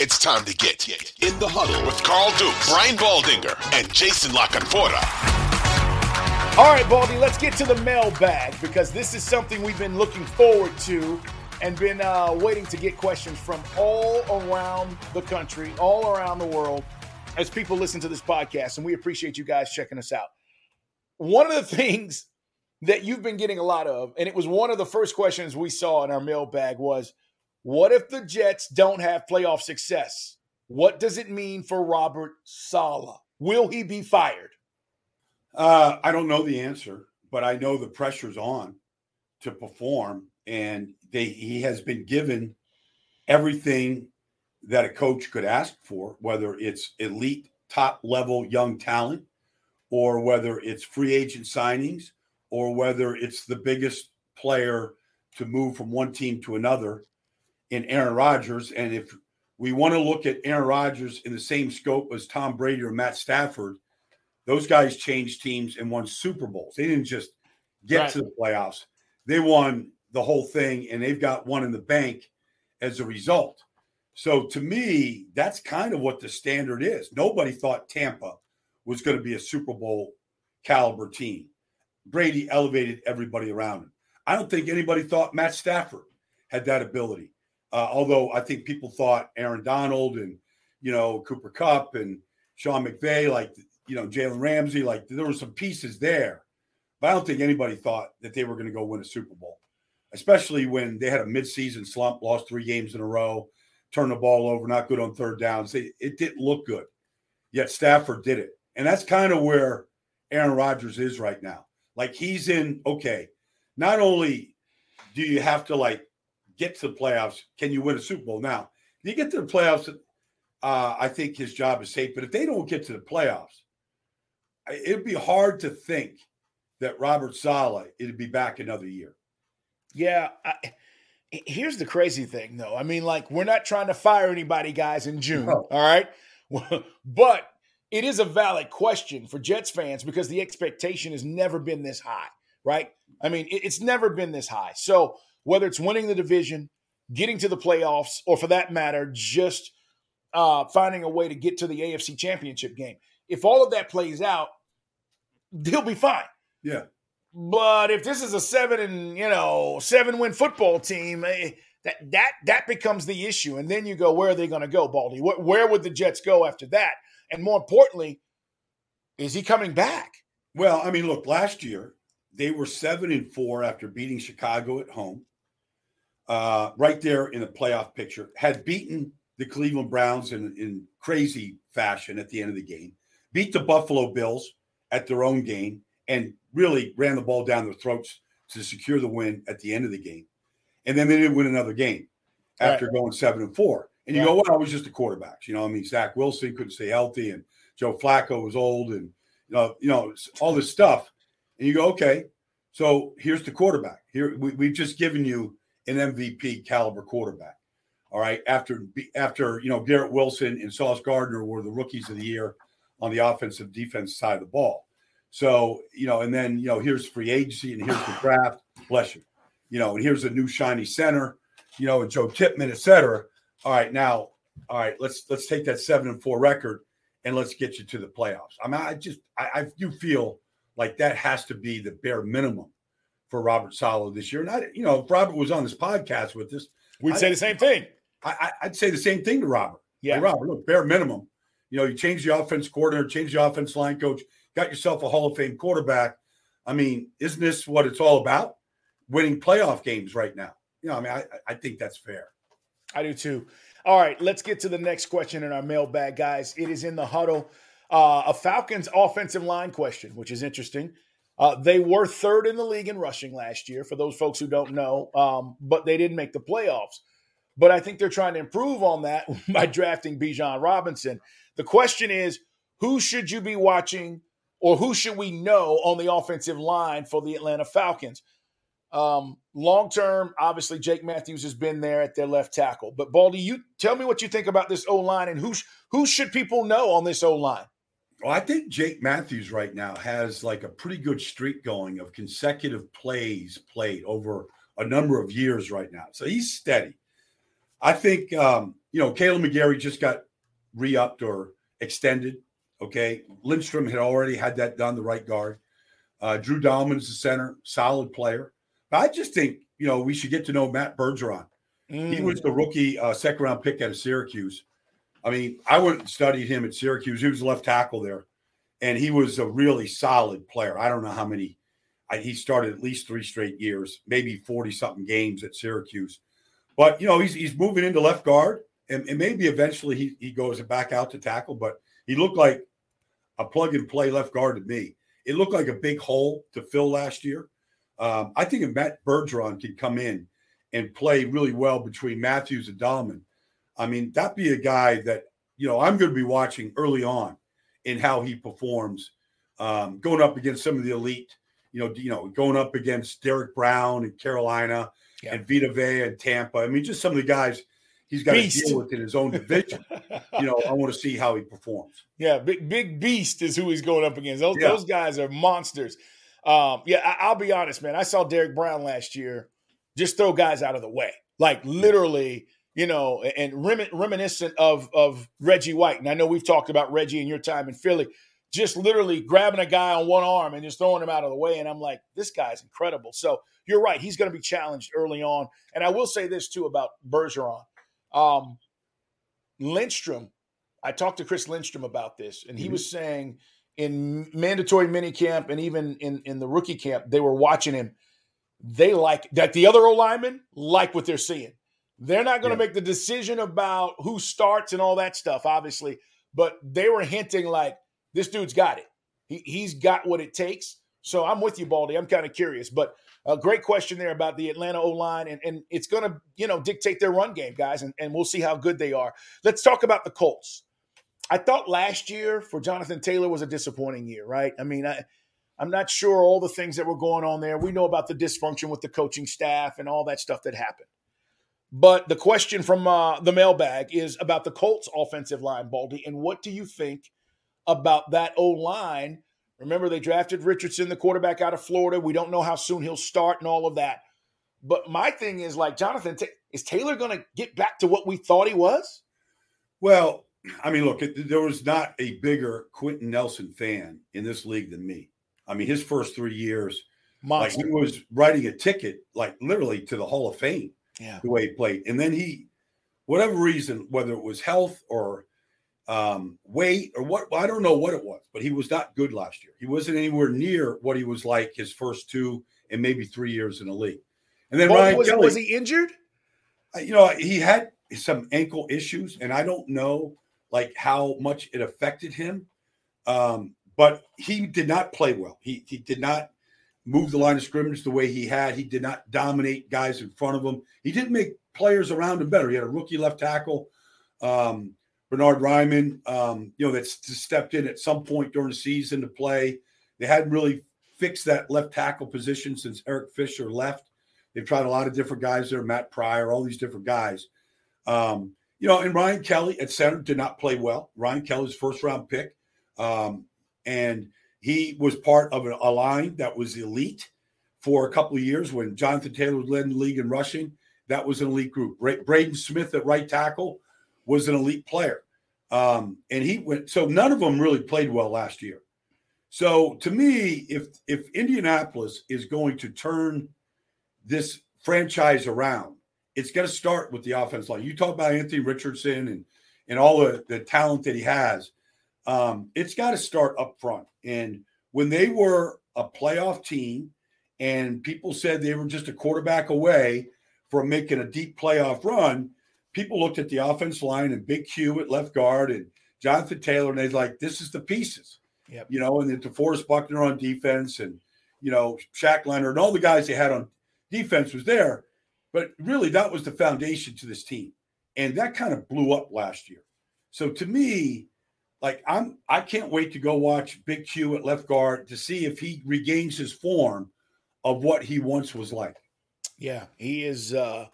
It's time to get in the huddle with Carl Dukes, Brian Baldinger, and Jason La Canfora. All right, Baldy, let's get to the mailbag because this is something we've been looking forward to and been uh, waiting to get questions from all around the country, all around the world, as people listen to this podcast. And we appreciate you guys checking us out. One of the things that you've been getting a lot of, and it was one of the first questions we saw in our mailbag was, what if the Jets don't have playoff success? What does it mean for Robert Saleh? Will he be fired? Uh, I don't know the answer, but I know the pressure's on to perform, and they he has been given everything that a coach could ask for, whether it's elite, top level young talent, or whether it's free agent signings, or whether it's the biggest player to move from one team to another in Aaron Rodgers. And if we want to look at Aaron Rodgers in the same scope as Tom Brady or Matt Stafford, those guys changed teams and won Super Bowls. They didn't just get right. to the playoffs, they won the whole thing, and they've got one in the bank as a result. So to me, that's kind of what the standard is. Nobody thought Tampa was going to be a Super Bowl caliber team. Brady elevated everybody around him. I don't think anybody thought Matt Stafford had that ability. Uh, although I think people thought Aaron Donald and you know Cooper Kupp and Sean McVay, like you know Jalen Ramsey, like there were some pieces there, but I don't think anybody thought that they were going to go win a Super Bowl, especially when they had a midseason slump, lost three games in a row, turned the ball over, not good on third downs. It, it didn't look good, yet Stafford did it, and that's kind of where Aaron Rodgers is right now. Like he's in okay. Not only do you have to like get to the playoffs, can you win a Super Bowl? Now, if you get to the playoffs, uh, I think his job is safe. But if they don't get to the playoffs, it'd be hard to think that Robert Saleh it'd be back another year. Yeah. I, here's the crazy thing, though. I mean, like, we're not trying to fire anybody, guys, in June. No. All right. but it is a valid question for Jets fans because the expectation has never been this high, right? I mean, it's never been this high. So whether it's winning the division, getting to the playoffs, or for that matter, just uh, finding a way to get to the AFC Championship game, if all of that plays out, they'll be fine. Yeah. But if this is a seven and you know seven win football team, eh, that that that becomes the issue. And then you go, where are they going to go, Baldy? Where, where would the Jets go after that? And more importantly, is he coming back? Well, I mean, look, last year they were seven and four after beating Chicago at home, uh, right there in the playoff picture. Had beaten the Cleveland Browns in, in crazy fashion at the end of the game, beat the Buffalo Bills at their own game, and really ran the ball down their throats to secure the win at the end of the game. And then they didn't win another game after right. going seven and four. And you yeah. go, well, it was just the quarterbacks. You know, I mean, Zach Wilson couldn't stay healthy, and Joe Flacco was old, and you know, you know, all this stuff. And you go, okay, so here's the quarterback. Here we, we've just given you an MVP caliber quarterback. All right, after after you know Garrett Wilson and Sauce Gardner were the rookies of the year on the offensive defense side of the ball. So you know, and then you know here's free agency and here's the draft. Bless you. You know, and here's a new shiny center. You know, and Joe Tippmann, et cetera. All right, now, all right, let's let's take that seven and four record and let's get you to the playoffs. I mean, I just I, I do feel like that has to be the bare minimum for Robert Saleh this year. And I, you know, if Robert was on this podcast with us, we'd I, say the same thing. I, would say the same thing to Robert. Yeah, hey, Robert, look, bare minimum. You know, you change the offense coordinator, change the offense line coach, got yourself a Hall of Fame quarterback. I mean, isn't this what it's all about? Winning playoff games right now. You know, I mean, I, I think that's fair. I do too. All right, let's get to the next question in our mailbag, guys. It is in the huddle. Uh, a Falcons offensive line question, which is interesting. Uh, they were third in the league in rushing last year, for those folks who don't know, um, but they didn't make the playoffs. But I think they're trying to improve on that by drafting Bijan Robinson. The question is, who should you be watching, or who should we know on the offensive line for the Atlanta Falcons? Um, long term, obviously, Jake Matthews has been there at their left tackle. But Baldy, you tell me what you think about this O line and who who should people know on this O line? Well, I think Jake Matthews right now has like a pretty good streak going of consecutive plays played over a number of years right now. So he's steady. I think um, you know, Kaleb McGary just got re-upped or extended. Okay. Lindstrom had already had that done, the right guard. Uh, Drew Dalman's the center, solid player. But I just think, you know, we should get to know Matt Bergeron. Mm. He was the rookie uh, second round pick out of Syracuse. I mean, I went and studied him at Syracuse. He was left tackle there, and he was a really solid player. I don't know how many. I, he started at least three straight years, maybe forty something games at Syracuse. But you know, he's he's moving into left guard, and, and maybe eventually he he goes back out to tackle. But he looked like a plug and play left guard to me. It looked like a big hole to fill last year. Um, I think if Matt Bergeron can come in and play really well between Matthews and Dalman, I mean, that'd be a guy that, you know, I'm going to be watching early on in how he performs, um, going up against some of the elite, you know, you know, going up against Derrick Brown and Carolina yeah. and Vita Vea and Tampa. I mean, just some of the guys he's got beast. to deal with in his own division. you know, I want to see how he performs. Yeah, big big beast is who he's going up against. Those yeah. those guys are monsters. Um, yeah, I, will be honest, man. I saw Derrick Brown last year just throw guys out of the way, like literally, you know, and rem- reminiscent of of Reggie White. And I know we've talked about Reggie in your time in Philly, just literally grabbing a guy on one arm and just throwing him out of the way. And I'm like, this guy's incredible. So you're right, he's going to be challenged early on. And I will say this too about Bergeron. Um, Lindstrom, I talked to Chris Lindstrom about this, and he mm-hmm. was saying in mandatory mini camp and even in, in the rookie camp, they were watching him. They like that the other O linemen like what they're seeing. They're not going to yeah. make the decision about who starts and all that stuff, obviously, but they were hinting like this dude's got it. He, he's got what it takes. So I'm with you, Baldy. I'm kind of curious, but a great question there about the Atlanta O line, and, and it's going to you know dictate their run game, guys, and, and we'll see how good they are. Let's talk about the Colts. I thought last year for Jonathan Taylor was a disappointing year, right? I mean, I, I'm not sure all the things that were going on there. We know about the dysfunction with the coaching staff and all that stuff that happened. But the question from uh, the mailbag is about the Colts offensive line, Baldy, and what do you think about that O line? Remember, they drafted Richardson, the quarterback out of Florida. We don't know how soon he'll start and all of that. But my thing is like, Jonathan, is Taylor going to get back to what we thought he was? Well, I mean, look, there was not a bigger Quenton Nelson fan in this league than me. I mean, his first three years, Monster. like he was writing a ticket, like literally to the Hall of Fame. Yeah, the way he played, and then he, whatever reason, whether it was health or um, weight or what, I don't know what it was, but he was not good last year. He wasn't anywhere near what he was like his first two and maybe three years in the league. And then well, Ryan was, Kelly, was he injured? You know, he had some ankle issues, and I don't know like how much it affected him. Um, but he did not play well. He he did not move the line of scrimmage the way he had. He did not dominate guys in front of him. He didn't make players around him better. He had a rookie left tackle, um, Bernhard Raimann, um, you know, that stepped in at some point during the season to play. They hadn't really fixed that left tackle position since Eric Fisher left. They've tried a lot of different guys there, Matt Pryor, all these different guys. Um, you know, and Ryan Kelly at center did not play well. Ryan Kelly's first round pick. Um, and he was part of a line that was elite for a couple of years when Jonathan Taylor was led the league in rushing. That was an elite group. Braden Smith at right tackle was an elite player. Um, and he went, so none of them really played well last year. So to me, if if Indianapolis is going to turn this franchise around, it's going to start with the offense line. You talk about Anthony Richardson and and all the, the talent that he has. Um, it's got to start up front. And when they were a playoff team and people said they were just a quarterback away from making a deep playoff run, people looked at the offense line and Big Q at left guard and Jonathan Taylor, and they're like, this is the pieces. Yep. You know, and then DeForest Buckner on defense and, you know, Shaq Leonard and all the guys they had on defense was there. But really, that was the foundation to this team. And that kind of blew up last year. So to me, like I'm I can't wait to go watch Big Q at left guard to see if he regains his form of what he once was like. Yeah, he is uh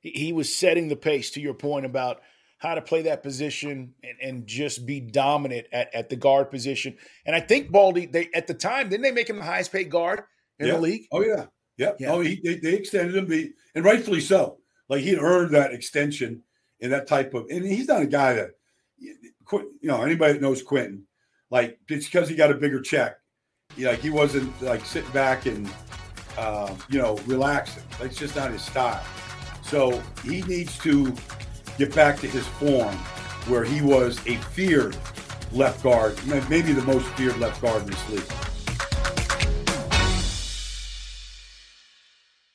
he was setting the pace to your point about how to play that position and, and just be dominant at, at the guard position. And I think Baldy, they at the time, didn't they make him the highest paid guard in yeah. the league? Oh yeah. Yep. Yeah. Oh, he, they, they extended him, and rightfully so. Like he earned that extension, in that type of, and he's not a guy that, you know, anybody that knows Quenton, like it's because he got a bigger check. like he wasn't like sitting back and, uh, you know, relaxing. That's just not his style. So he needs to get back to his form where he was a feared left guard, maybe the most feared left guard in this league.